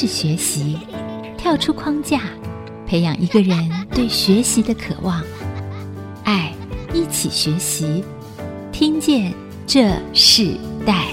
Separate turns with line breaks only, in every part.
是学习，跳出框架，培养一个人对学习的渴望。爱，一起学习，听见这世代。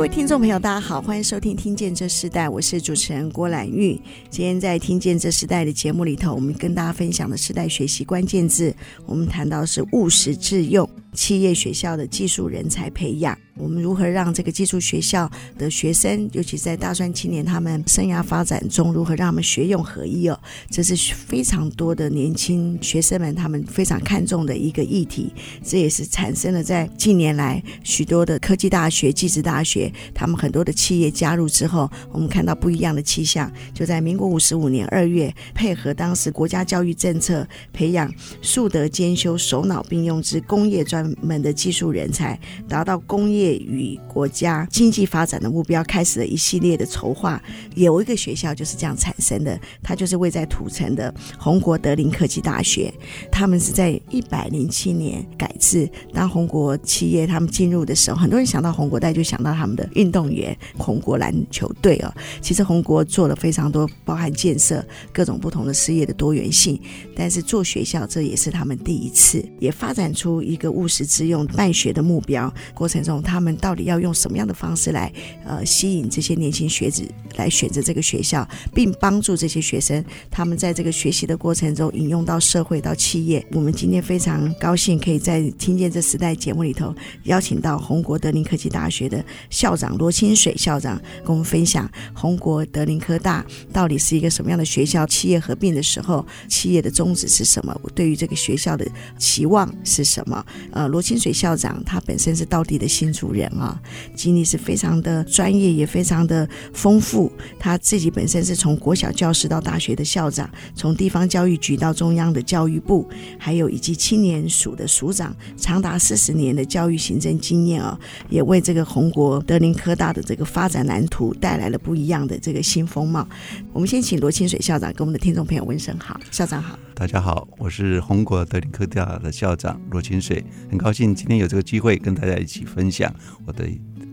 各位听众朋友，大家好，欢迎收听《听见这时代》，我是主持人郭兰玉。今天在《听见这时代》的节目里头，我们跟大家分享的世代学习关键字，我们谈到是务实自用。企业学校的技术人才培养，我们如何让这个技术学校的学生，尤其在大专青年他们生涯发展中，如何让他们学用合一哦？这是非常多的年轻学生们他们非常看重的一个议题。这也是产生了在近年来许多的科技大学、技职大学，他们很多的企业加入之后，我们看到不一样的气象。就在民国五十五年二月，配合当时国家教育政策，培养素德兼修、手脑并用之工业专们的技术人才，达到工业与国家经济发展的目标，开始了一系列的筹划。有一个学校就是这样产生的，它就是位在土城的红国德林科技大学。他们是在一百零七年改制，当红国企业他们进入的时候，很多人想到红国，大家就想到他们的运动员红国篮球队哦。其实红国做了非常多，包含建设各种不同的事业的多元性。但是做学校，这也是他们第一次，也发展出一个务实致用办学的目标过程中，他们到底要用什么样的方式来呃吸引这些年轻学子来选择这个学校，并帮助这些学生他们在这个学习的过程中引用到社会到企业。我们今天非常高兴可以在听见这时代节目里头邀请到红国德林科技大学的校长罗清水校长跟我们分享红国德林科大到底是一个什么样的学校，企业合并的时候企业的宗旨是什么，我对于这个学校的期望是什么？罗清水校长他本身是道地的新主人啊，经历是非常的专业，也非常的丰富。他自己本身是从国小教师到大学的校长，从地方教育局到中央的教育部，还有以及青年署的署长，长达四十年的教育行政经验啊，也为这个红国德林科大的这个发展蓝图带来了不一样的这个新风貌。我们先请罗清水校长跟我们的听众朋友问声好，校长好。
大家好，我是红国德林科大的校长罗清水，很高兴今天有这个机会跟大家一起分享我的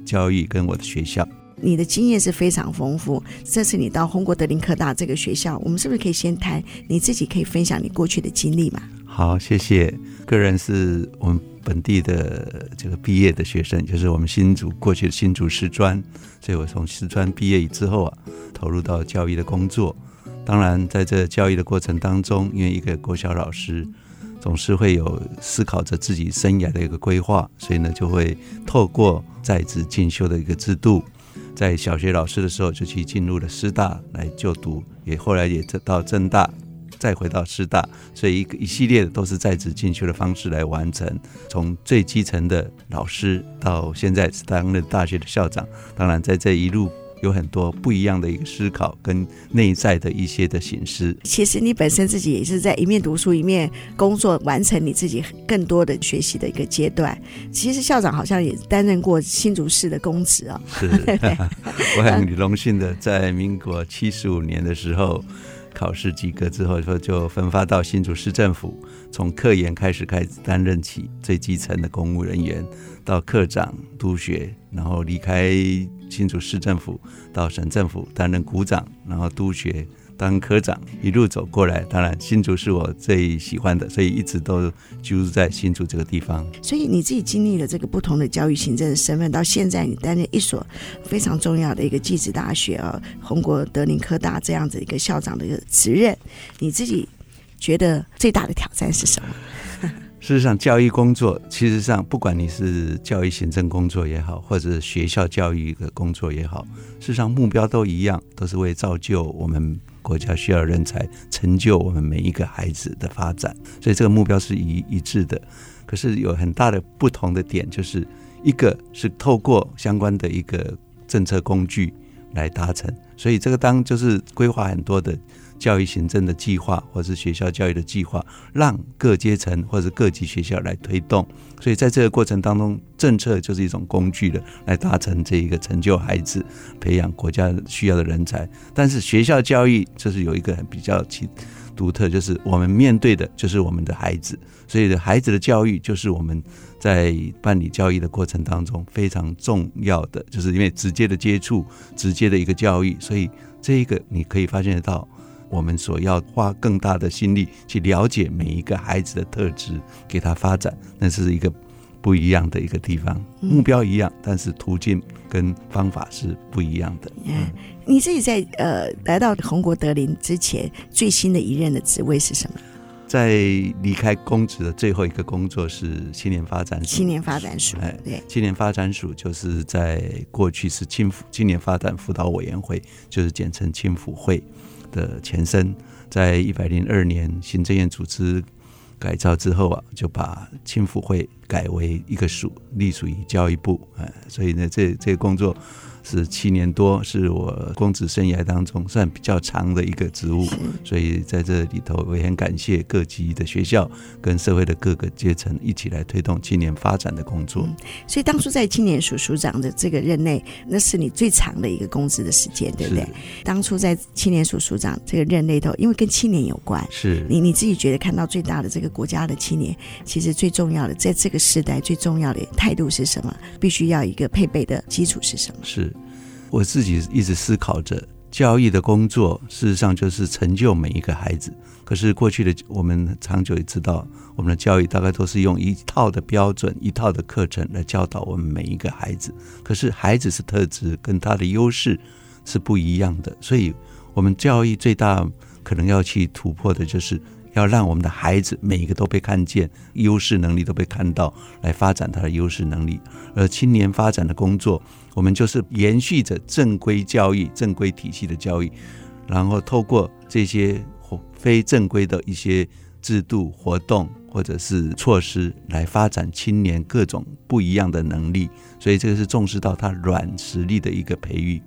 教育跟我的学校。
你的经验是非常丰富，这次你到红国德林科大这个学校，我们是不是可以先谈你自己可以分享你过去的经历嘛？
好，谢谢。个人是我们本地的这个毕业的学生，就是我们新竹过去的新竹师专，所以我从师专毕业之后啊，投入到教育的工作。当然，在这教育的过程当中，因为一个国小老师总是会有思考着自己生涯的一个规划，所以呢，就会透过在职进修的一个制度，在小学老师的时候就去进入了师大来就读，也后来也到政大，再回到师大，所以一个一系列的都是在职进修的方式来完成，从最基层的老师到现在是担任大学的校长，当然在这一路。有很多不一样的一个思考跟内在的一些的形式。
其实你本身自己也是在一面读书一面工作，完成你自己更多的学习的一个阶段。其实校长好像也担任过新竹市的公职哦。
是，我很荣幸的在民国七十五年的时候考试及格之后，说就分发到新竹市政府，从科研开始开始担任起最基层的公务人员，到科长督学，然后离开。新竹市政府到省政府担任股长，然后督学当科长，一路走过来。当然，新竹是我最喜欢的，所以一直都居住在新竹这个地方。
所以你自己经历了这个不同的教育行政的身份，到现在你担任一所非常重要的一个技职大学啊，红国德林科大这样子一个校长的一个职任，你自己觉得最大的挑战是什么？
事实上，教育工作，其实上不管你是教育行政工作也好，或者是学校教育的工作也好，事实上目标都一样，都是为造就我们国家需要人才，成就我们每一个孩子的发展。所以这个目标是一一致的。可是有很大的不同的点，就是一个是透过相关的一个政策工具来达成。所以这个当就是规划很多的。教育行政的计划，或是学校教育的计划，让各阶层或者各级学校来推动。所以在这个过程当中，政策就是一种工具的，来达成这一个成就孩子、培养国家需要的人才。但是学校教育就是有一个很比较其独特，就是我们面对的就是我们的孩子，所以孩子的教育就是我们在办理教育的过程当中非常重要的，就是因为直接的接触、直接的一个教育，所以这一个你可以发现得到，我们所要花更大的心力去了解每一个孩子的特质，给他发展，那是一个不一样的一个地方。目标一样，但是途径跟方法是不一样的。
嗯，你自己在呃来到红国德林之前，最新的一任的职位是什么？
在离开公职的最后一个工作是青年发展署。
青年发展署，哎，对，
青年发展署就是在过去是青辅青年发展辅导委员会，就是简称青辅会的前身。在一百零二年行政院组织改造之后啊，就把青辅会改为一个属，隶属于教育部。哎，所以呢，这这个工作。是七年多，是我公职生涯当中算比较长的一个职务，所以在这里头，我也很感谢各级的学校跟社会的各个阶层一起来推动青年发展的工作。嗯，
所以当初在青年署署长的这个任内，那是你最长的一个公职的时间，对不对？当初在青年署署长这个任内头，因为跟青年有关，
是
你你自己觉得看到最大的这个国家的青年，其实最重要的在这个时代最重要的态度是什么？必须要一个配备的基础是什么？
是。我自己一直思考着，教育的工作事实上就是成就每一个孩子。可是过去的我们长久也知道，我们的教育大概都是用一套的标准、一套的课程来教导我们每一个孩子。可是孩子是特质，跟他的优势是不一样的。所以，我们教育最大可能要去突破的就是。要让我们的孩子每一个都被看见，优势能力都被看到，来发展他的优势能力。而青年发展的工作，我们就是延续着正规教育、正规体系的教育，然后透过这些非正规的一些制度、活动或者是措施，来发展青年各种不一样的能力。所以这个是重视到他软实力的一个培育。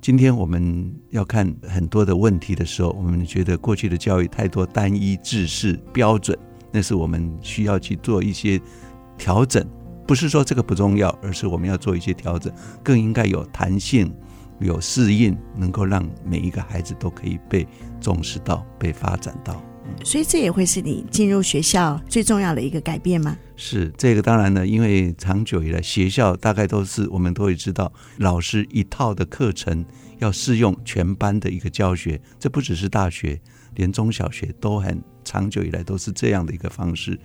今天我们要看很多的问题的时候，我们觉得过去的教育太多单一制式标准，那是我们需要去做一些调整。不是说这个不重要，而是我们要做一些调整，更应该有弹性、有适应，能够让每一个孩子都可以被重视到、被发展到。
所以这也会是你进入学校最重要的一个改变吗？
是这个，当然呢，因为长久以来学校大概都是我们都会知道，老师一套的课程要适用全班的一个教学，这不只是大学，连中小学都很长久以来都是这样的一个方式。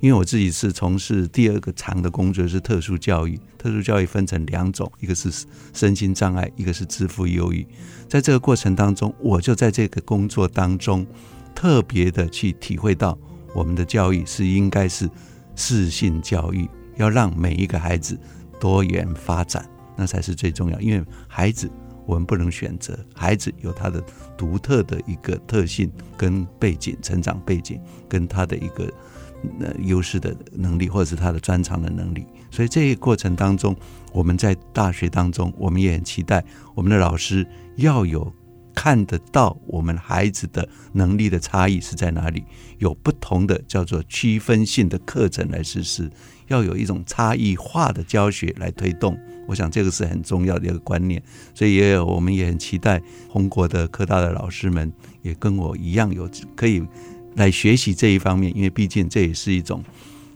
因为我自己是从事第二个长的工作是特殊教育，特殊教育分成两种，一个是身心障碍，一个是支付忧郁。在这个过程当中，我就在这个工作当中。特别的去体会到，我们的教育是应该是适性教育，要让每一个孩子多元发展，那才是最重要。因为孩子我们不能选择，孩子有他的独特的一个特性跟背景、成长背景，跟他的一个呃优势的能力，或者是他的专长的能力。所以这个过程当中，我们在大学当中，我们也很期待我们的老师要有。看得到我们孩子的能力的差异是在哪里？有不同的叫做区分性的课程来实施，要有一种差异化的教学来推动。我想这个是很重要的一个观念，所以也有我们也很期待宏国的科大的老师们也跟我一样有可以来学习这一方面，因为毕竟这也是一种。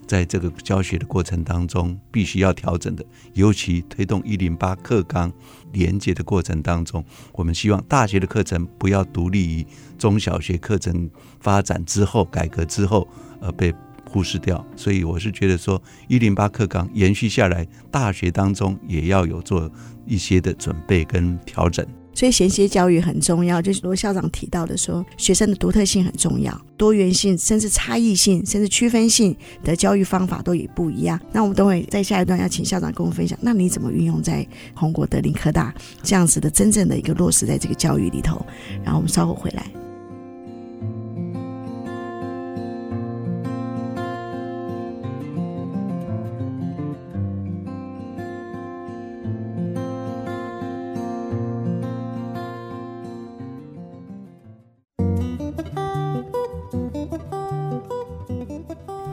在这个教学的过程当中，必须要调整的，尤其推动一零八课纲连接的过程当中，我们希望大学的课程不要独立于中小学课程发展之后、改革之后而被忽视掉。所以我是觉得说，一零八课纲延续下来，大学当中也要有做一些的准备跟调整。
所以衔接教育很重要，就是罗校长提到的说，学生的独特性很重要，多元性甚至差异性甚至区分性的教育方法都也不一样。那我们等会在下一段要请校长跟我们分享，那你怎么运用在红国德林科大这样子的真正的一个落实在这个教育里头？然后我们稍后回来。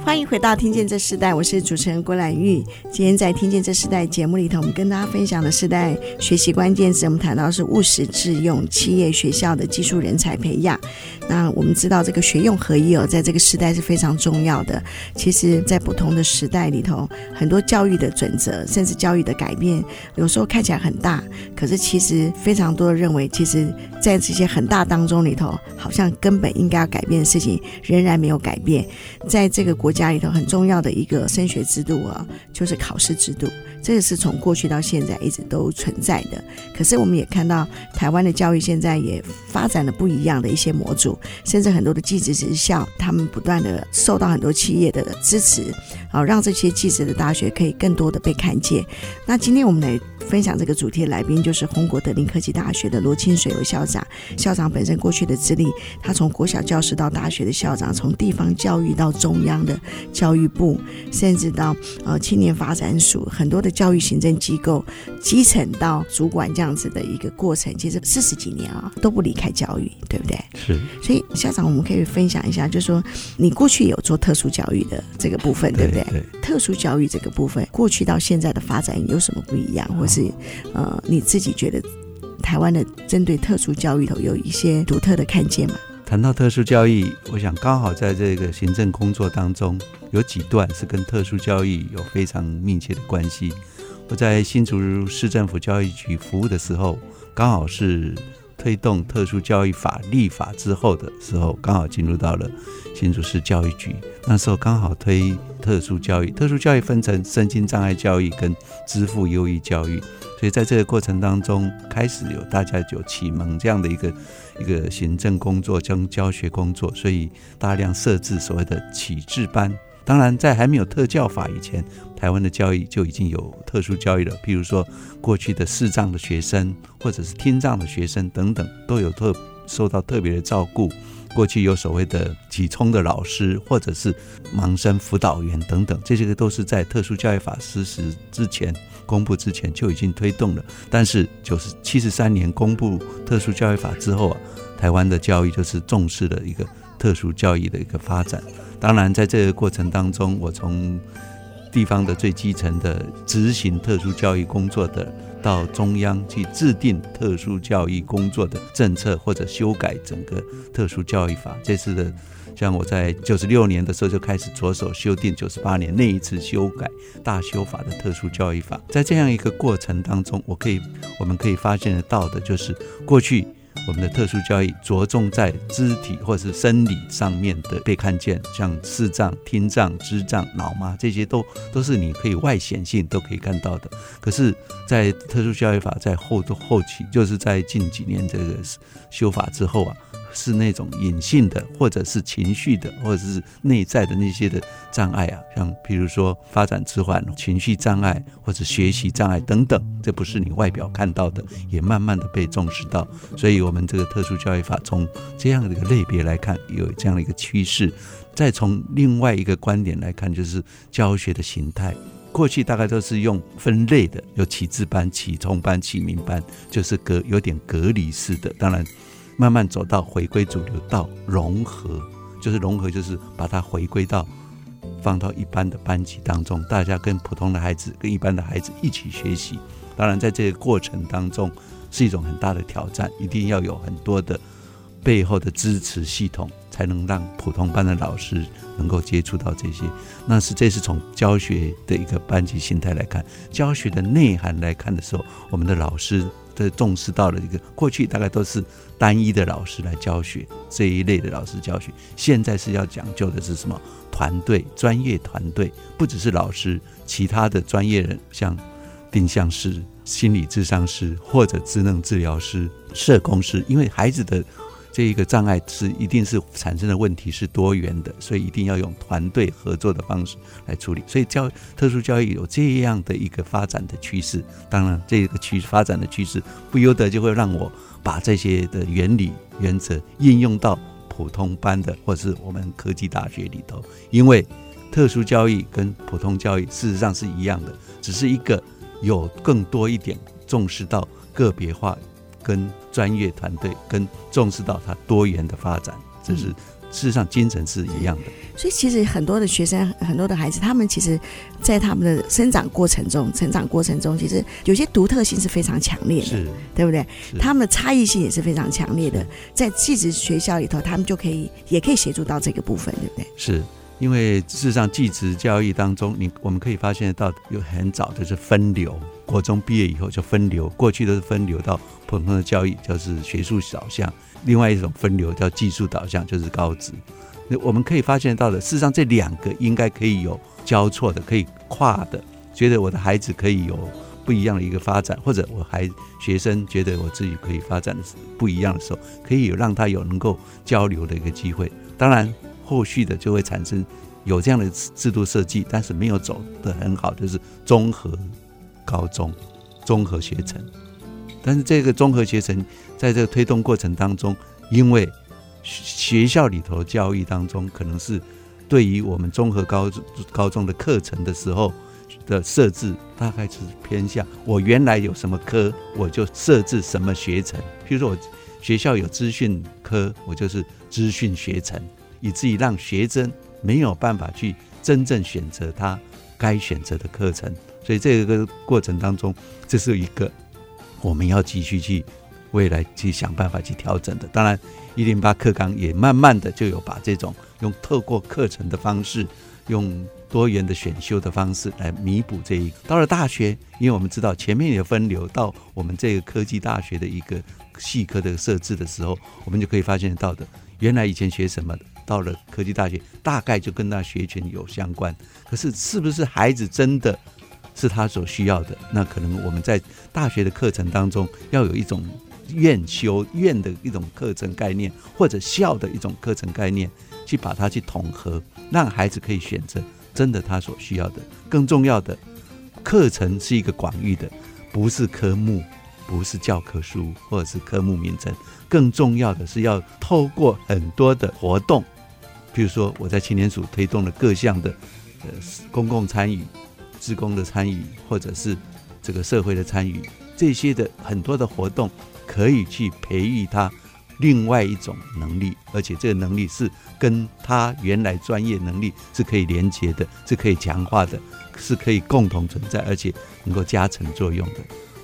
欢迎回到《听见这世代》，我是主持人郭兰玉。今天在《听见这世代》节目里头，我们跟大家分享的世代学习关键词，我们谈到是务实致用企业学校的技术人才培养。那我们知道这个学用合一哦，在这个时代是非常重要的。其实，在不同的时代里头，很多教育的准则，甚至教育的改变，有时候看起来很大，可是其实非常多的认为，其实，在这些很大当中里头，好像根本应该要改变的事情，仍然没有改变。在这个国家里头，很重要的一个升学制度啊，就是考试制度。这个是从过去到现在一直都存在的。可是我们也看到，台湾的教育现在也发展了不一样的一些模组，甚至很多的技职职校，他们不断的受到很多企业的支持，啊，让这些技职的大学可以更多的被看见。那今天我们来分享这个主题的来宾，就是红国德林科技大学的罗清水罗校长。校长本身过去的资历，他从国小教师到大学的校长，从地方教育到中央的教育部，甚至到呃青年发展署，很多的。教育行政机构基层到主管这样子的一个过程，其实四十几年啊都不离开教育，对不对？
是。
所以校长，我们可以分享一下，就是说你过去有做特殊教育的这个部分，对不对？
对。
特殊教育这个部分，过去到现在的发展有什么不一样，或是呃你自己觉得台湾的针对特殊教育头有一些独特的看见吗？
谈到特殊教育，我想刚好在这个行政工作当中，有几段是跟特殊教育有非常密切的关系。我在新竹市政府教育局服务的时候，刚好是推动特殊教育法立法之后的时候，刚好进入到了新竹市教育局。那时候刚好推特殊教育，特殊教育分成身心障碍教育跟支付优异教育。所以在这个过程当中，开始有大家有启蒙这样的一个一个行政工作，将教学工作，所以大量设置所谓的启智班。当然，在还没有特教法以前，台湾的教育就已经有特殊教育了。譬如说，过去的视障的学生，或者是听障的学生等等，都有特受到特别的照顾。过去有所谓的启聪的老师，或者是盲生辅导员等等，这些个都是在特殊教育法实施之前。公布之前就已经推动了，但是九十七十三年公布特殊教育法之后啊，台湾的教育就是重视了一个特殊教育的一个发展。当然，在这个过程当中，我从地方的最基层的执行特殊教育工作的，到中央去制定特殊教育工作的政策，或者修改整个特殊教育法。这次的。像我在九十六年的时候就开始着手修订九十八年那一次修改大修法的特殊教育法，在这样一个过程当中，我可以我们可以发现得到的就是，过去我们的特殊教育着重在肢体或是生理上面的被看见，像视障、听障、肢障、脑麻这些都都是你可以外显性都可以看到的。可是，在特殊教育法在后后期，就是在近几年这个修法之后啊。是那种隐性的，或者是情绪的，或者是内在的那些的障碍啊，像比如说发展迟缓、情绪障碍或者学习障碍等等，这不是你外表看到的，也慢慢的被重视到。所以，我们这个特殊教育法从这样的一个类别来看，有这样的一个趋势。再从另外一个观点来看，就是教学的形态，过去大概都是用分类的，有启智班、启聪班、启明班，就是隔有点隔离式的，当然。慢慢走到回归主流，到融合，就是融合，就是把它回归到放到一般的班级当中，大家跟普通的孩子、跟一般的孩子一起学习。当然，在这个过程当中是一种很大的挑战，一定要有很多的背后的支持系统，才能让普通班的老师能够接触到这些。那是这是从教学的一个班级心态来看，教学的内涵来看的时候，我们的老师。这重视到了一个过去大概都是单一的老师来教学这一类的老师教学，现在是要讲究的是什么？团队专业团队，不只是老师，其他的专业人像定向师、心理智商师或者智能治疗师、社工师，因为孩子的。这一个障碍是一定是产生的问题是多元的，所以一定要用团队合作的方式来处理。所以教特殊教育有这样的一个发展的趋势，当然这个趋发展的趋势不由得就会让我把这些的原理原则应用到普通班的或是我们科技大学里头，因为特殊教育跟普通教育事实上是一样的，只是一个有更多一点重视到个别化。跟专业团队，跟重视到它多元的发展，这是事实上精神是一样的。
所以其实很多的学生，很多的孩子，他们其实，在他们的生长过程中，成长过程中，其实有些独特性是非常强烈的，对不对？他们的差异性也是非常强烈的，在技职学校里头，他们就可以也可以协助到这个部分，对不对？
是因为事实上，技职教育当中，你我们可以发现到，有很早就是分流，国中毕业以后就分流，过去都是分流到普通的教育，就是学术导向；另外一种分流叫技术导向，就是高职。那我们可以发现到的，事实上这两个应该可以有交错的，可以跨的。觉得我的孩子可以有不一样的一个发展，或者我孩学生觉得我自己可以发展的不一样的时候，可以有让他有能够交流的一个机会。当然，后续的就会产生有这样的制度设计，但是没有走的很好，就是综合高中、综合学程。但是这个综合学程在这个推动过程当中，因为学校里头教育当中，可能是对于我们综合高高中的课程的时候的设置，大概是偏向我原来有什么科，我就设置什么学程。譬如说我学校有资讯科，我就是资讯学程，以至于让学生没有办法去真正选择他该选择的课程。所以这个过程当中，这是一个我们要继续去。未来去想办法去调整的，当然一零八课纲也慢慢的就有把这种用透过课程的方式，用多元的选修的方式来弥补这一个。到了大学，因为我们知道前面有分流到我们这个科技大学的一个系科的设置的时候，我们就可以发现到的，原来以前学什么的，到了科技大学大概就跟那学群有相关。可是是不是孩子真的是他所需要的？那可能我们在大学的课程当中要有一种。院修院的一种课程概念，或者校的一种课程概念，去把它去统合，让孩子可以选择真的他所需要的。更重要的，课程是一个广域的，不是科目，不是教科书或者是科目名称。更重要的是要透过很多的活动，比如说我在青年署推动了各项的呃公共参与、职工的参与，或者是这个社会的参与，这些的很多的活动。可以去培育他另外一种能力，而且这个能力是跟他原来专业能力是可以连接的，是可以强化的，是可以共同存在，而且能够加成作用的。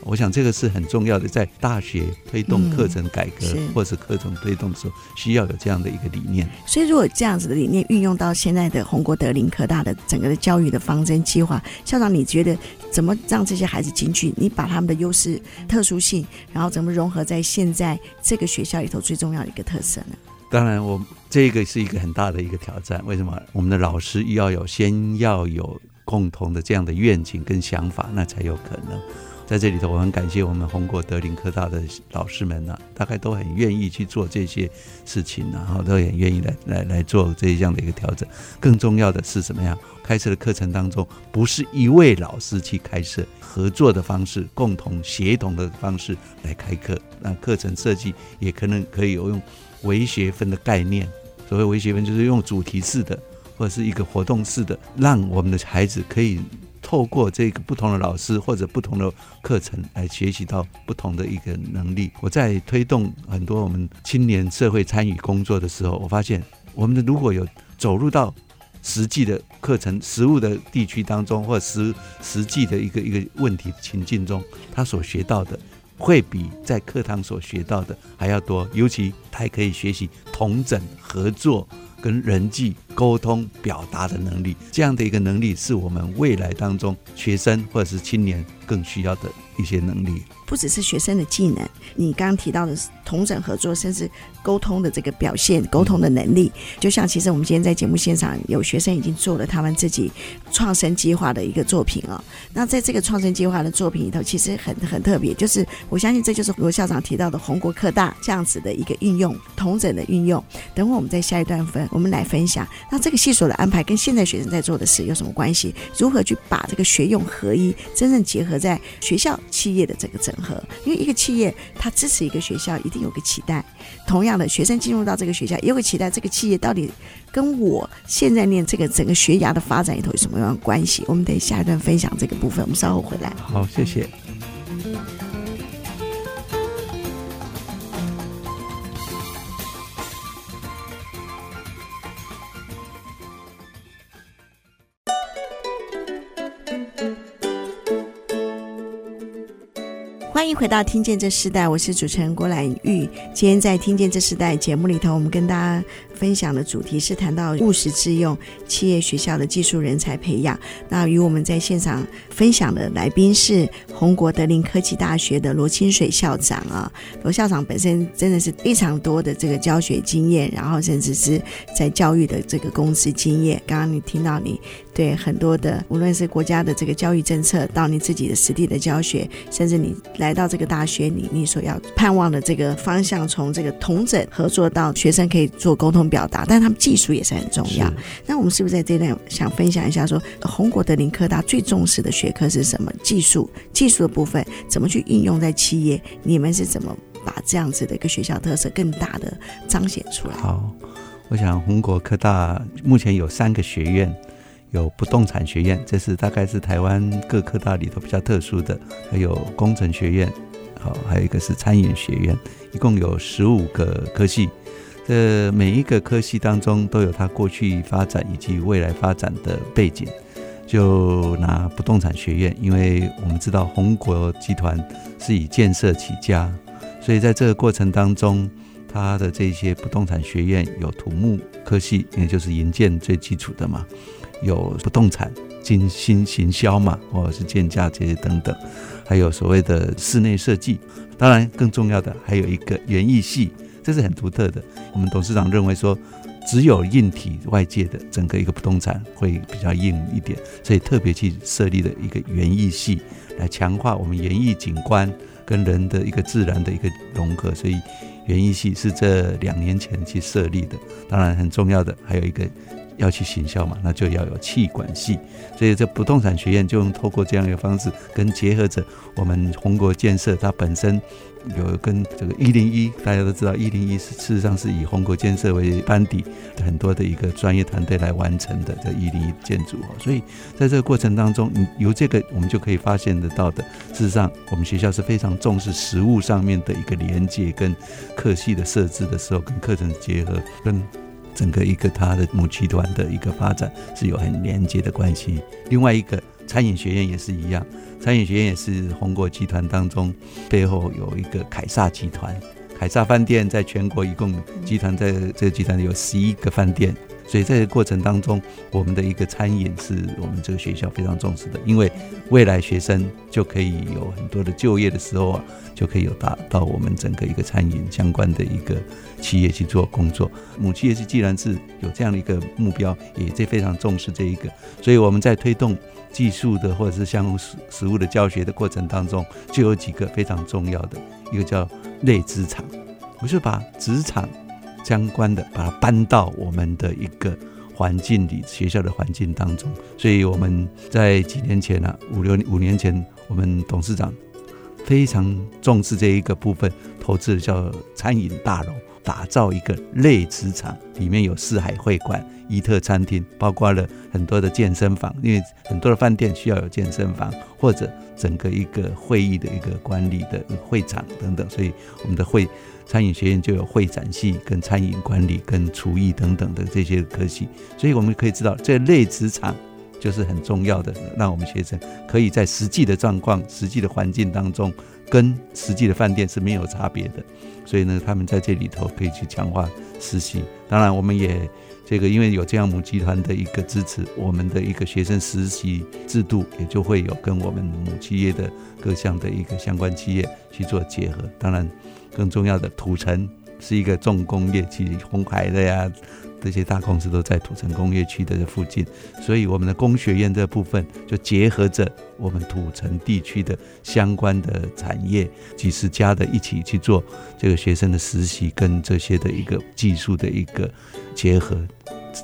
我想这个是很重要的，在大学推动课程改革，嗯、或是课程推动的时候，需要有这样的一个理念。
所以，如果这样子的理念运用到现在的红国德林科大的整个的教育的方针计划，校长，你觉得怎么让这些孩子进去？你把他们的优势、特殊性，然后怎么融合在现在这个学校里头最重要的一个特色呢？
当然，我这个是一个很大的一个挑战。为什么？我们的老师要有先要有共同的这样的愿景跟想法，那才有可能。在这里头，我很感谢我们红国德林科大的老师们呐、啊，大概都很愿意去做这些事情、然后都很愿意来来来做这样的一个调整。更重要的是怎么样？开设的课程当中，不是一位老师去开设，合作的方式，共同协同的方式来开课。那课程设计也可能可以有用微学分的概念。所谓微学分，就是用主题式的或者是一个活动式的，让我们的孩子可以。透过这个不同的老师或者不同的课程来学习到不同的一个能力。我在推动很多我们青年社会参与工作的时候，我发现我们的如果有走入到实际的课程、实物的地区当中，或实实际的一个一个问题情境中，他所学到的会比在课堂所学到的还要多。尤其他还可以学习同整合作。跟人际沟通、表达的能力，这样的一个能力，是我们未来当中学生或者是青年更需要的一些能力。
不只是学生的技能，你刚刚提到的同整合作，甚至沟通的这个表现、沟通的能力，就像其实我们今天在节目现场有学生已经做了他们自己创生计划的一个作品哦。那在这个创生计划的作品里头，其实很很特别，就是我相信这就是罗校长提到的红国科大这样子的一个运用、同整的运用。等会我们在下一段分，我们来分享，那这个系所的安排跟现在学生在做的事有什么关系？如何去把这个学用合一，真正结合在学校、企业的这个整合？因为一个企业，它支持一个学校，一定有个期待。同样的，学生进入到这个学校，也有个期待。这个企业到底跟我现在念这个整个学涯的发展里头有什么样的关系？我们等下一段分享这个部分，我们稍后回来。
好，
谢谢。回到《听见这时代》，我是主持人郭兰玉。今天在《听见这时代》节目里头，我们跟大家分享的主题是谈到务实致用企业学校的技术人才培养。那与我们在现场分享的来宾是红国德林科技大学的罗清水校长啊。罗校长本身真的是非常多的这个教学经验，然后甚至是在教育的这个公司经验。刚刚你听到你对很多的，无论是国家的这个教育政策，到你自己的实地的教学，甚至你来到这个大学你，你所要盼望的这个方向，从这个同整合作到学生可以做沟通表达，但他们技术也是很重要。那我们是不是在这段想分享一下说，说宏国德林科大最重视的学科是什么？技术，技术的部分怎么去应用在企业？你们是怎么把这样子的一个学校特色更大的彰显出来？
好，我想红果科大目前有三个学院。有不动产学院，这是大概是台湾各科大里头比较特殊的，还有工程学院，好，还有一个是餐饮学院，一共有十五个科系。这每一个科系当中都有它过去发展以及未来发展的背景。就拿不动产学院，因为我们知道宏国集团是以建设起家，所以在这个过程当中，它的这些不动产学院有土木科系，也就是营建最基础的嘛。有不动产、精心行销嘛，或者是建价这些等等，还有所谓的室内设计。当然，更重要的还有一个园艺系，这是很独特的。我们董事长认为说，只有硬体外界的整个一个不动产会比较硬一点，所以特别去设立了一个园艺系，来强化我们园艺景观跟人的一个自然的一个融合。所以，园艺系是这两年前去设立的。当然，很重要的还有一个。要去行销嘛，那就要有气管系，所以这不动产学院就用透过这样一个方式，跟结合着我们宏国建设，它本身有跟这个一零一，大家都知道一零一是事实上是以宏国建设为班底，很多的一个专业团队来完成的这一零一建筑，所以在这个过程当中，由这个我们就可以发现得到的，事实上我们学校是非常重视实物上面的一个连接跟课系的设置的时候，跟课程结合跟。整个一个他的母集团的一个发展是有很连接的关系。另外一个餐饮学院也是一样，餐饮学院也是红果集团当中背后有一个凯撒集团，凯撒饭店在全国一共集团在这个集团有十一个饭店。所以在这个过程当中，我们的一个餐饮是我们这个学校非常重视的，因为未来学生就可以有很多的就业的时候啊，就可以有达到我们整个一个餐饮相关的一个企业去做工作。母企业是既然是有这样的一个目标，也是非常重视这一个，所以我们在推动技术的或者是相关实实物的教学的过程当中，就有几个非常重要的，一个叫类职场，我就把职场。相关的，把它搬到我们的一个环境里，学校的环境当中。所以我们在几年前呢、啊，五六五年前，我们董事长非常重视这一个部分，投资叫餐饮大楼，打造一个类职场，里面有四海会馆、伊特餐厅，包括了很多的健身房，因为很多的饭店需要有健身房，或者整个一个会议的一个管理的会场等等，所以我们的会。餐饮学院就有会展系、跟餐饮管理、跟厨艺等等的这些科系，所以我们可以知道，这类职场就是很重要的，让我们学生可以在实际的状况、实际的环境当中，跟实际的饭店是没有差别的。所以呢，他们在这里头可以去强化实习。当然，我们也这个因为有这样母集团的一个支持，我们的一个学生实习制度也就会有跟我们母企业的各项的一个相关企业去做结合。当然。更重要的，土城是一个重工业区，红海的呀，这些大公司都在土城工业区的附近，所以我们的工学院这部分就结合着我们土城地区的相关的产业，几十家的一起去做这个学生的实习跟这些的一个技术的一个结合，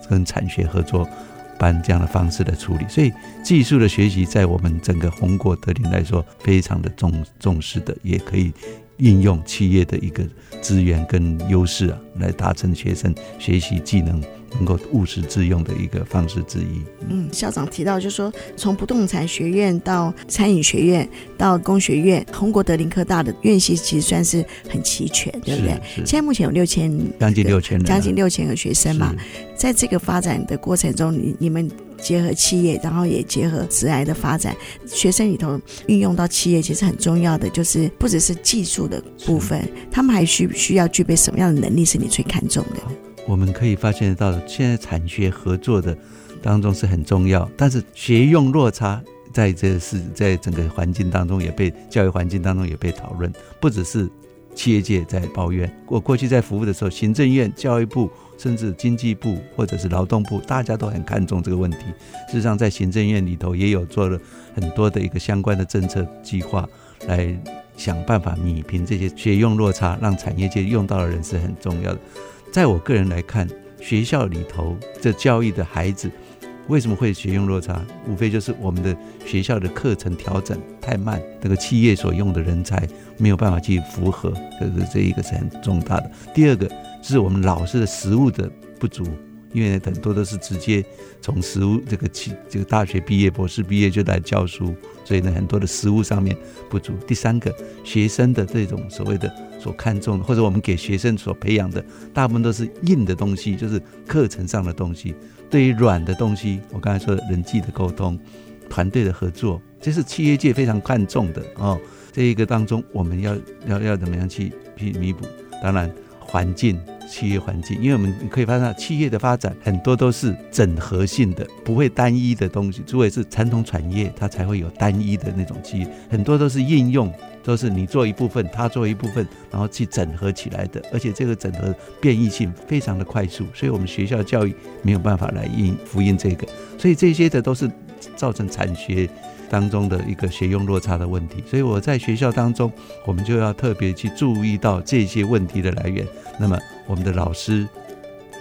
跟产学合作班这样的方式的处理，所以技术的学习在我们整个红果德林来说非常的重重视的，也可以。应用企业的一个资源跟优势啊，来达成学生学习技能能够务实自用的一个方式之一。
嗯，校长提到，就是说从不动产学院到餐饮学院到工学院，红国德林科大的院系其实算是很齐全，对不对？现在目前有六千，
将近六千人，
将近六千个学生嘛。在这个发展的过程中，你你们结合企业，然后也结合职涯的发展。学生里头运用到企业，其实很重要的就是不只是技术的部分，他们还需需要具备什么样的能力是你最看重的？
我们可以发现到，现在产学合作的当中是很重要，但是学用落差在这是在整个环境当中也被教育环境当中也被讨论，不只是企业界在抱怨。我过去在服务的时候，行政院、教育部，甚至经济部或者是劳动部，大家都很看重这个问题。事实上，在行政院里头也有做了很多的一个相关的政策计划，来想办法弭平这些学用落差，让产业界用到的人是很重要的。在我个人来看，学校里头这教育的孩子为什么会学用落差？无非就是我们的学校的课程调整太慢，那个企业所用的人才没有办法去符合，这个这一个是很重大的。第二个是我们老师的实物的不足。因为很多都是直接从实物这个起这个大学毕业、博士毕业就来教书，所以呢，很多的实物上面不足。第三个，学生的这种所谓的所看重的，或者我们给学生所培养的，大部分都是硬的东西，就是课程上的东西。对于软的东西，我刚才说的人际的沟通、团队的合作，这是企业界非常看重的哦。这一个当中，我们要要要怎么样去去弥补？当然，环境。企业环境，因为我们可以发现，企业的发展很多都是整合性的，不会单一的东西。除非是传统产业，它才会有单一的那种企业，很多都是应用，都是你做一部分，他做一部分，然后去整合起来的。而且这个整合变异性非常的快速，所以我们学校教育没有办法来应呼应这个，所以这些的都是造成产学。当中的一个学用落差的问题，所以我在学校当中，我们就要特别去注意到这些问题的来源。那么我们的老师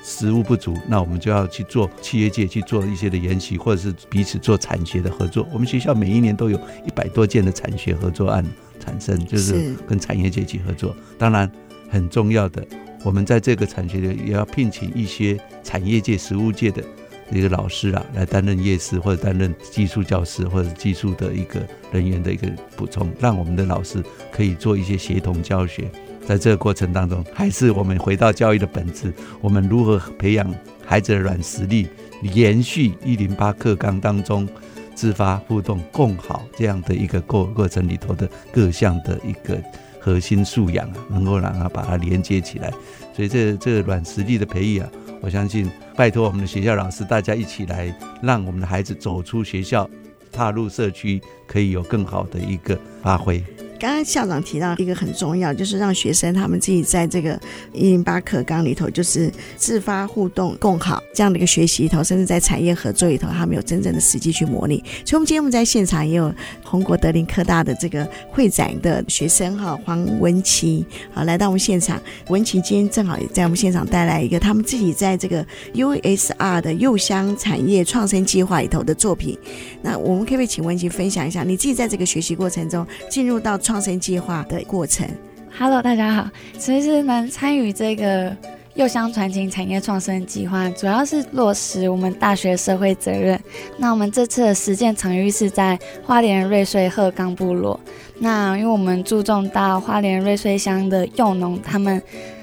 食物不足，那我们就要去做企业界去做一些的研习，或者是彼此做产学的合作。我们学校每一年都有一百多件的产学合作案产生，就是跟产业界一起合作。当然很重要的，我们在这个产学的也要聘请一些产业界、实物界的。一个老师啊，来担任夜师或者担任技术教师或者技术的一个人员的一个补充，让我们的老师可以做一些协同教学。在这个过程当中，还是我们回到教育的本质，我们如何培养孩子的软实力，延续一零八课纲当中自发互动共好这样的一个过过程里头的各项的一个核心素养啊，能够让他把它连接起来。所以这这软实力的培育啊。我相信，拜托我们的学校老师，大家一起来，让我们的孩子走出学校，踏入社区，可以有更好的一个发挥。
刚刚校长提到一个很重要，就是让学生他们自己在这个一零八课纲里头，就是自发互动共好这样的一个学习里头，甚至在产业合作里头，他们有真正的实际去模拟。所以，我们今天我们在现场也有红国德林科大的这个会展的学生哈，黄文琪啊，来到我们现场。文琪今天正好也在我们现场带来一个他们自己在这个 USR 的柚香产业创生计划里头的作品。那我们可不可以请文琪分享一下，你自己在这个学习过程中进入到创生计划的过程。
Hello，大家好。其实能参与这个柚香传情产业创生计划，主要是落实我们大学社会责任。那我们这次的实践场域是在花莲瑞穗鹤冈部落。那因为我们注重到花莲瑞穗乡的柚农他们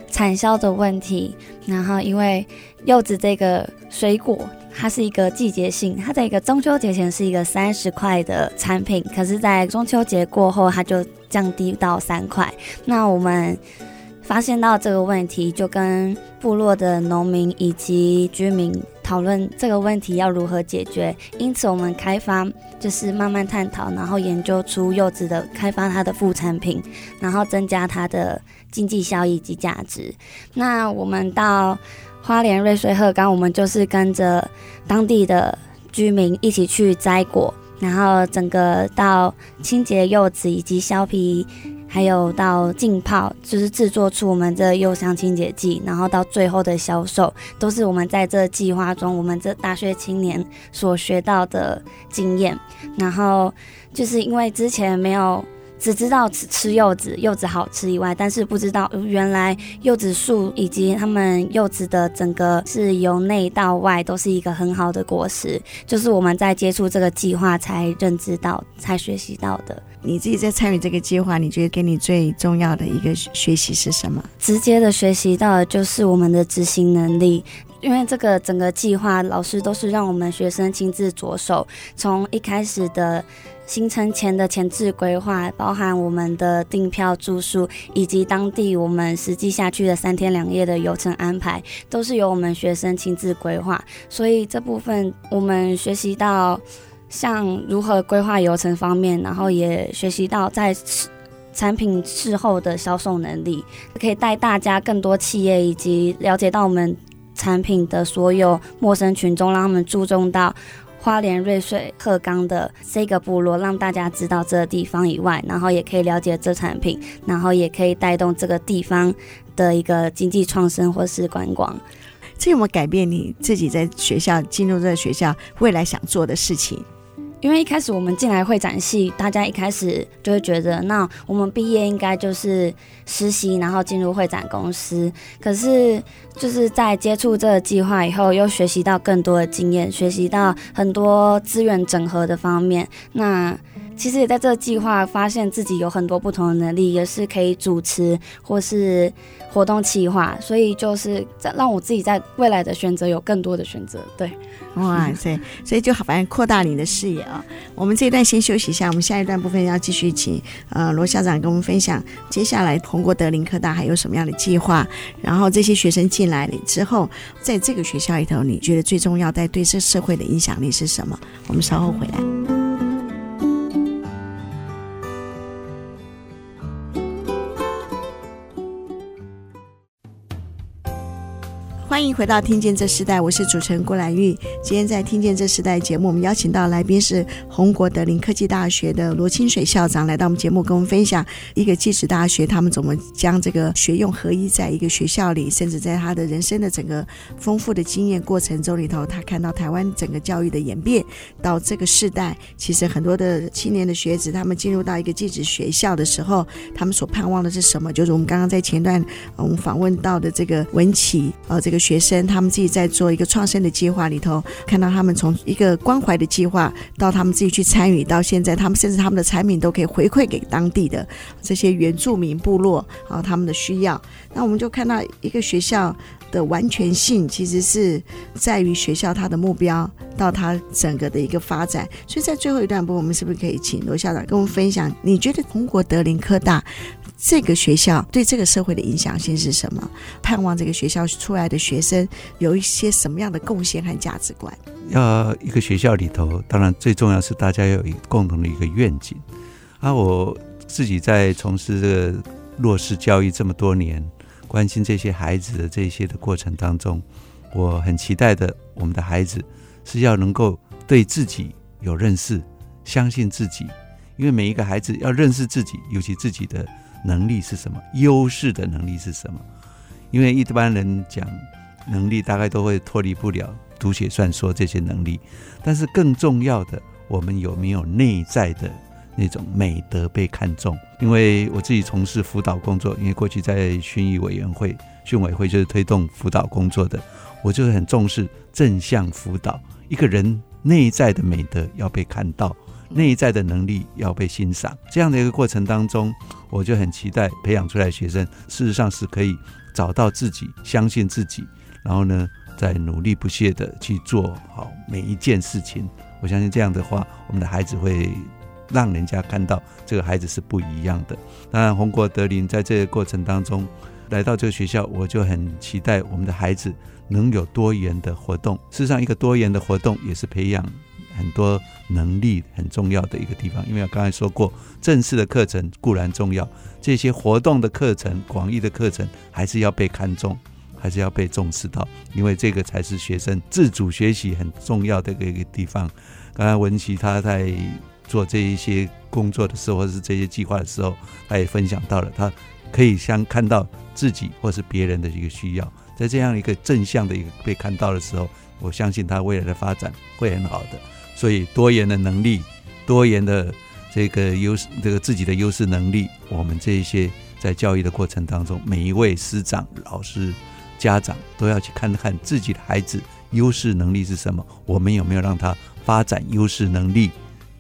产销的问题，然后因为柚子这个水果。它是一个季节性，它在一个中秋节前是一个三十块的产品，可是，在中秋节过后，它就降低到三块。那我们发现到这个问题，就跟部落的农民以及居民讨论这个问题要如何解决。因此，我们开发就是慢慢探讨，然后研究出柚子的开发它的副产品，然后增加它的经济效益及价值。那我们到。花莲瑞穗鹤冈，我们就是跟着当地的居民一起去摘果，然后整个到清洁柚子以及削皮，还有到浸泡，就是制作出我们这柚香清洁剂，然后到最后的销售，都是我们在这计划中，我们这大学青年所学到的经验。然后就是因为之前没有。只知道吃吃柚子，柚子好吃以外，但是不知道原来柚子树以及他们柚子的整个是由内到外都是一个很好的果实，就是我们在接触这个计划才认知到、才学习到的。
你自己在参与这个计划，你觉得给你最重要的一个学习是什么？
直接的学习到的就是我们的执行能力，因为这个整个计划，老师都是让我们学生亲自着手，从一开始的行程前的前置规划，包含我们的订票、住宿，以及当地我们实际下去的三天两夜的游程安排，都是由我们学生亲自规划。所以这部分我们学习到，像如何规划游程方面，然后也学习到在产品事后的销售能力，可以带大家更多企业以及了解到我们。产品的所有陌生群众，让他们注重到花莲瑞穗鹤冈的这个部落，让大家知道这个地方以外，然后也可以了解这产品，然后也可以带动这个地方的一个经济创生或是观光。
这有没有改变你自己在学校进入这个学校未来想做的事情？
因为一开始我们进来会展系，大家一开始就会觉得，那我们毕业应该就是实习，然后进入会展公司。可是就是在接触这个计划以后，又学习到更多的经验，学习到很多资源整合的方面。那其实也在这个计划发现自己有很多不同的能力，也是可以主持或是活动企划，所以就是在让我自己在未来的选择有更多的选择。对，
哇塞，所以就好，反正扩大你的视野啊。我们这一段先休息一下，我们下一段部分要继续请呃罗校长跟我们分享接下来宏国德林科大还有什么样的计划，然后这些学生进来了之后，在这个学校里头，你觉得最重要在对这社会的影响力是什么？我们稍后回来。欢迎回到《听见这时代》，我是主持人郭兰玉。今天在《听见这时代》节目，我们邀请到来宾是红国德林科技大学的罗清水校长，来到我们节目，跟我们分享一个技职大学他们怎么将这个学用合一在一个学校里，甚至在他的人生的整个丰富的经验过程中里头，他看到台湾整个教育的演变到这个世代，其实很多的青年的学子，他们进入到一个技职学校的时候，他们所盼望的是什么？就是我们刚刚在前段我们访问到的这个文綺，呃，这个。学生他们自己在做一个创生的计划里头，看到他们从一个关怀的计划到他们自己去参与，到现在他们甚至他们的产品都可以回馈给当地的这些原住民部落啊，他们的需要。那我们就看到一个学校的完全性，其实是在于学校它的目标到它整个的一个发展。所以在最后一段部分，我们是不是可以请罗校长跟我们分享？你觉得红国德林科大？这个学校对这个社会的影响性是什么？盼望这个学校出来的学生有一些什么样的贡献和价值观？
要一个学校里头，当然最重要是大家要有共同的一个愿景。啊，我自己在从事这个弱势教育这么多年，关心这些孩子的这些的过程当中，我很期待的，我们的孩子是要能够对自己有认识，相信自己，因为每一个孩子要认识自己，尤其自己的。能力是什么？优势的能力是什么？因为一般人讲能力，大概都会脱离不了读写算说这些能力。但是更重要的，我们有没有内在的那种美德被看重？因为我自己从事辅导工作，因为过去在训育委员会、训委会就是推动辅导工作的，我就是很重视正向辅导。一个人内在的美德要被看到。内在的能力要被欣赏，这样的一个过程当中，我就很期待培养出来的学生，事实上是可以找到自己，相信自己，然后呢，再努力不懈地去做好每一件事情。我相信这样的话，我们的孩子会让人家看到这个孩子是不一样的。当然，红国德林在这个过程当中来到这个学校，我就很期待我们的孩子能有多元的活动。事实上，一个多元的活动也是培养。很多能力很重要的一个地方，因为我刚才说过，正式的课程固然重要，这些活动的课程、广义的课程还是要被看重，还是要被重视到，因为这个才是学生自主学习很重要的一个地方。刚才文琪他在做这一些工作的时候，或是这些计划的时候，他也分享到了，他可以想看到自己或是别人的一个需要，在这样一个正向的一个被看到的时候，我相信他未来的发展会很好的。所以多元的能力，多元的这个优势，这个自己的优势能力，我们这一些在教育的过程当中，每一位师长、老师、家长都要去看看自己的孩子优势能力是什么，我们有没有让他发展优势能力，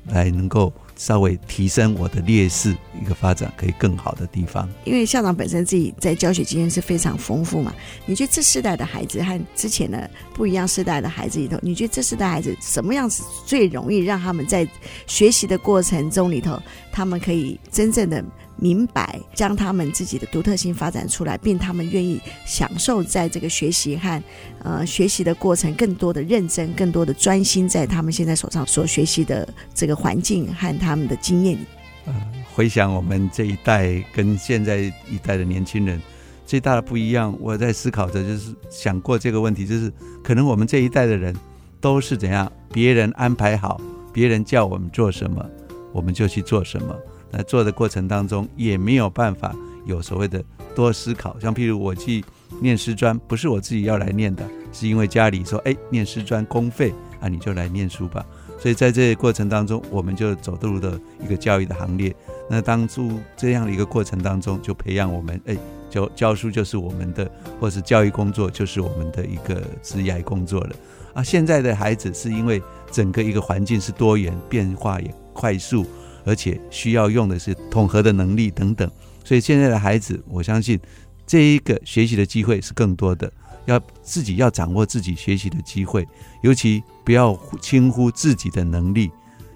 来能够稍微提升我的劣势，一个发展可以更好的地方。
因为校长本身自己在教学经验是非常丰富嘛，你觉得这世代的孩子和之前的不一样世代的孩子里头，你觉得这世代孩子什么样子最容易让他们在学习的过程中里头，他们可以真正的明白，将他们自己的独特性发展出来，并他们愿意享受在这个学习和呃学习的过程，更多的认真，更多的专心在他们现在手上所学习的这个环境和他们的经验。
呃，回想我们这一代跟现在一代的年轻人最大的不一样，我在思考着，就是想过这个问题，就是可能我们这一代的人都是怎样，别人安排好，别人叫我们做什么，我们就去做什么。在做的过程当中，也没有办法有所谓的多思考。像譬如我去念师专，不是我自己要来念的，是因为家里说：“哎，念师专公费啊，你就来念书吧。”所以在这个过程当中，我们就走入了一个教育的行列。那当初这样的一个过程当中，就培养我们：哎，教教书就是我们的，或是教育工作就是我们的一个职业工作了。啊，现在的孩子是因为整个一个环境是多元，变化也快速。而且需要用的是统合的能力等等，所以现在的孩子，我相信这一个学习的机会是更多的，要自己要掌握自己学习的机会，尤其不要轻忽自己的能力，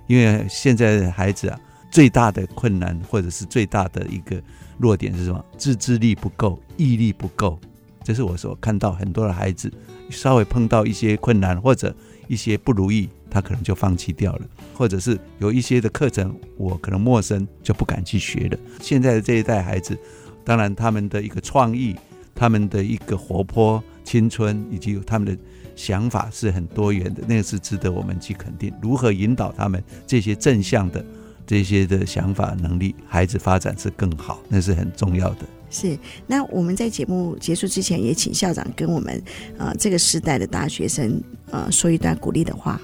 因为现在的孩子啊，最大的困难或者是最大的一个弱点是什么？自制力不够，毅力不够，这是我所看到很多的孩子稍微碰到一些困难或者一些不如意。他可能就放弃掉了，或者是有一些的课程我可能陌生就不敢去学了。现在的这一代孩子，当然他们的一个创意，他们的一个活泼、青春，以及他们的想法是很多元的，那个是值得我们去肯定。如何引导他们这些正向的这些的想法能力，孩子发展是更好，那是很重要的。
是，那我们在节目结束之前，也请校长跟我们呃这个时代的大学生呃说一段鼓励的话。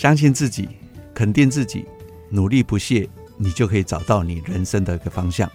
相信自己，肯定自己，努力不懈，你就可以找到你人生的一个方向。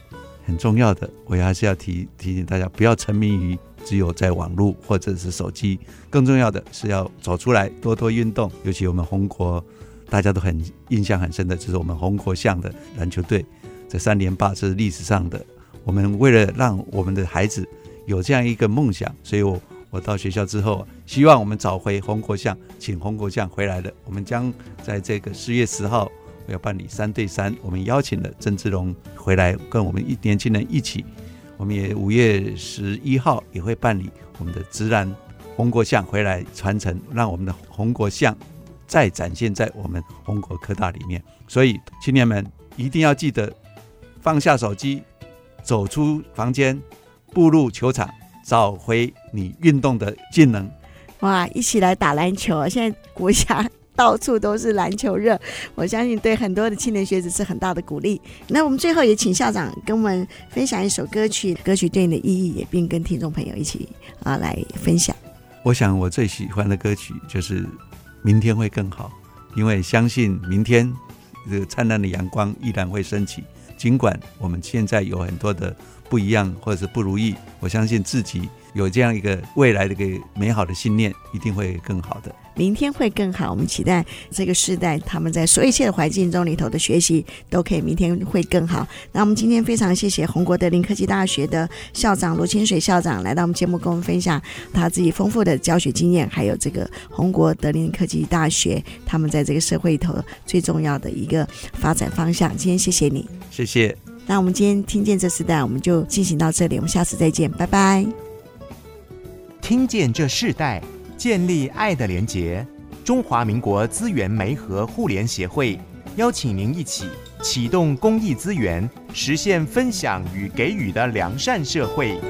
很重要的，我还是要提提醒大家，不要沉迷于只有在网络或者是手机。更重要的是要走出来，多多运动。尤其我们红国，大家都很印象很深的，就是我们红国象的篮球队，这三连霸是历史上的。我们为了让我们的孩子有这样一个梦想，所以我。我到学校之后，希望我们找回红国象，请红国象回来的。我们将在这个十月十号，我要办理三对三。我们邀请了郑志龙回来，跟我们一年轻人一起。我们也五月十一号也会办理我们的职篮宏国象回来传承，让我们的红国象再展现在我们红国科大里面。所以青年们一定要记得放下手机，走出房间，步入球场。找回你运动的技能，
哇！一起来打篮球，现在国家到处都是篮球热，我相信对很多的青年学子是很大的鼓励。那我们最后也请校长跟我们分享一首歌曲，歌曲对你的意义，也并跟听众朋友一起啊来分享。
我想我最喜欢的歌曲就是《明天会更好》，因为相信明天这个灿烂的阳光依然会升起，尽管我们现在有很多的。不一样，或者是不如意，我相信自己有这样一个未来的一个美好的信念，一定会更好的。
明天会更好，我们期待这个世代他们在所有一切的环境中里头的学习都可以明天会更好。那我们今天非常谢谢红国德林科技大学的校长罗清水校长来到我们节目，跟我们分享他自己丰富的教学经验，还有这个红国德林科技大学他们在这个社会里头最重要的一个发展方向。今天谢谢你，
谢谢。
那我们今天听见这时代，我们就进行到这里，我们下次再见，拜拜。
听见这世代，建立爱的连结。中华民国资源媒和互联协会邀请您一起启动公益资源，实现分享与给予的良善社会。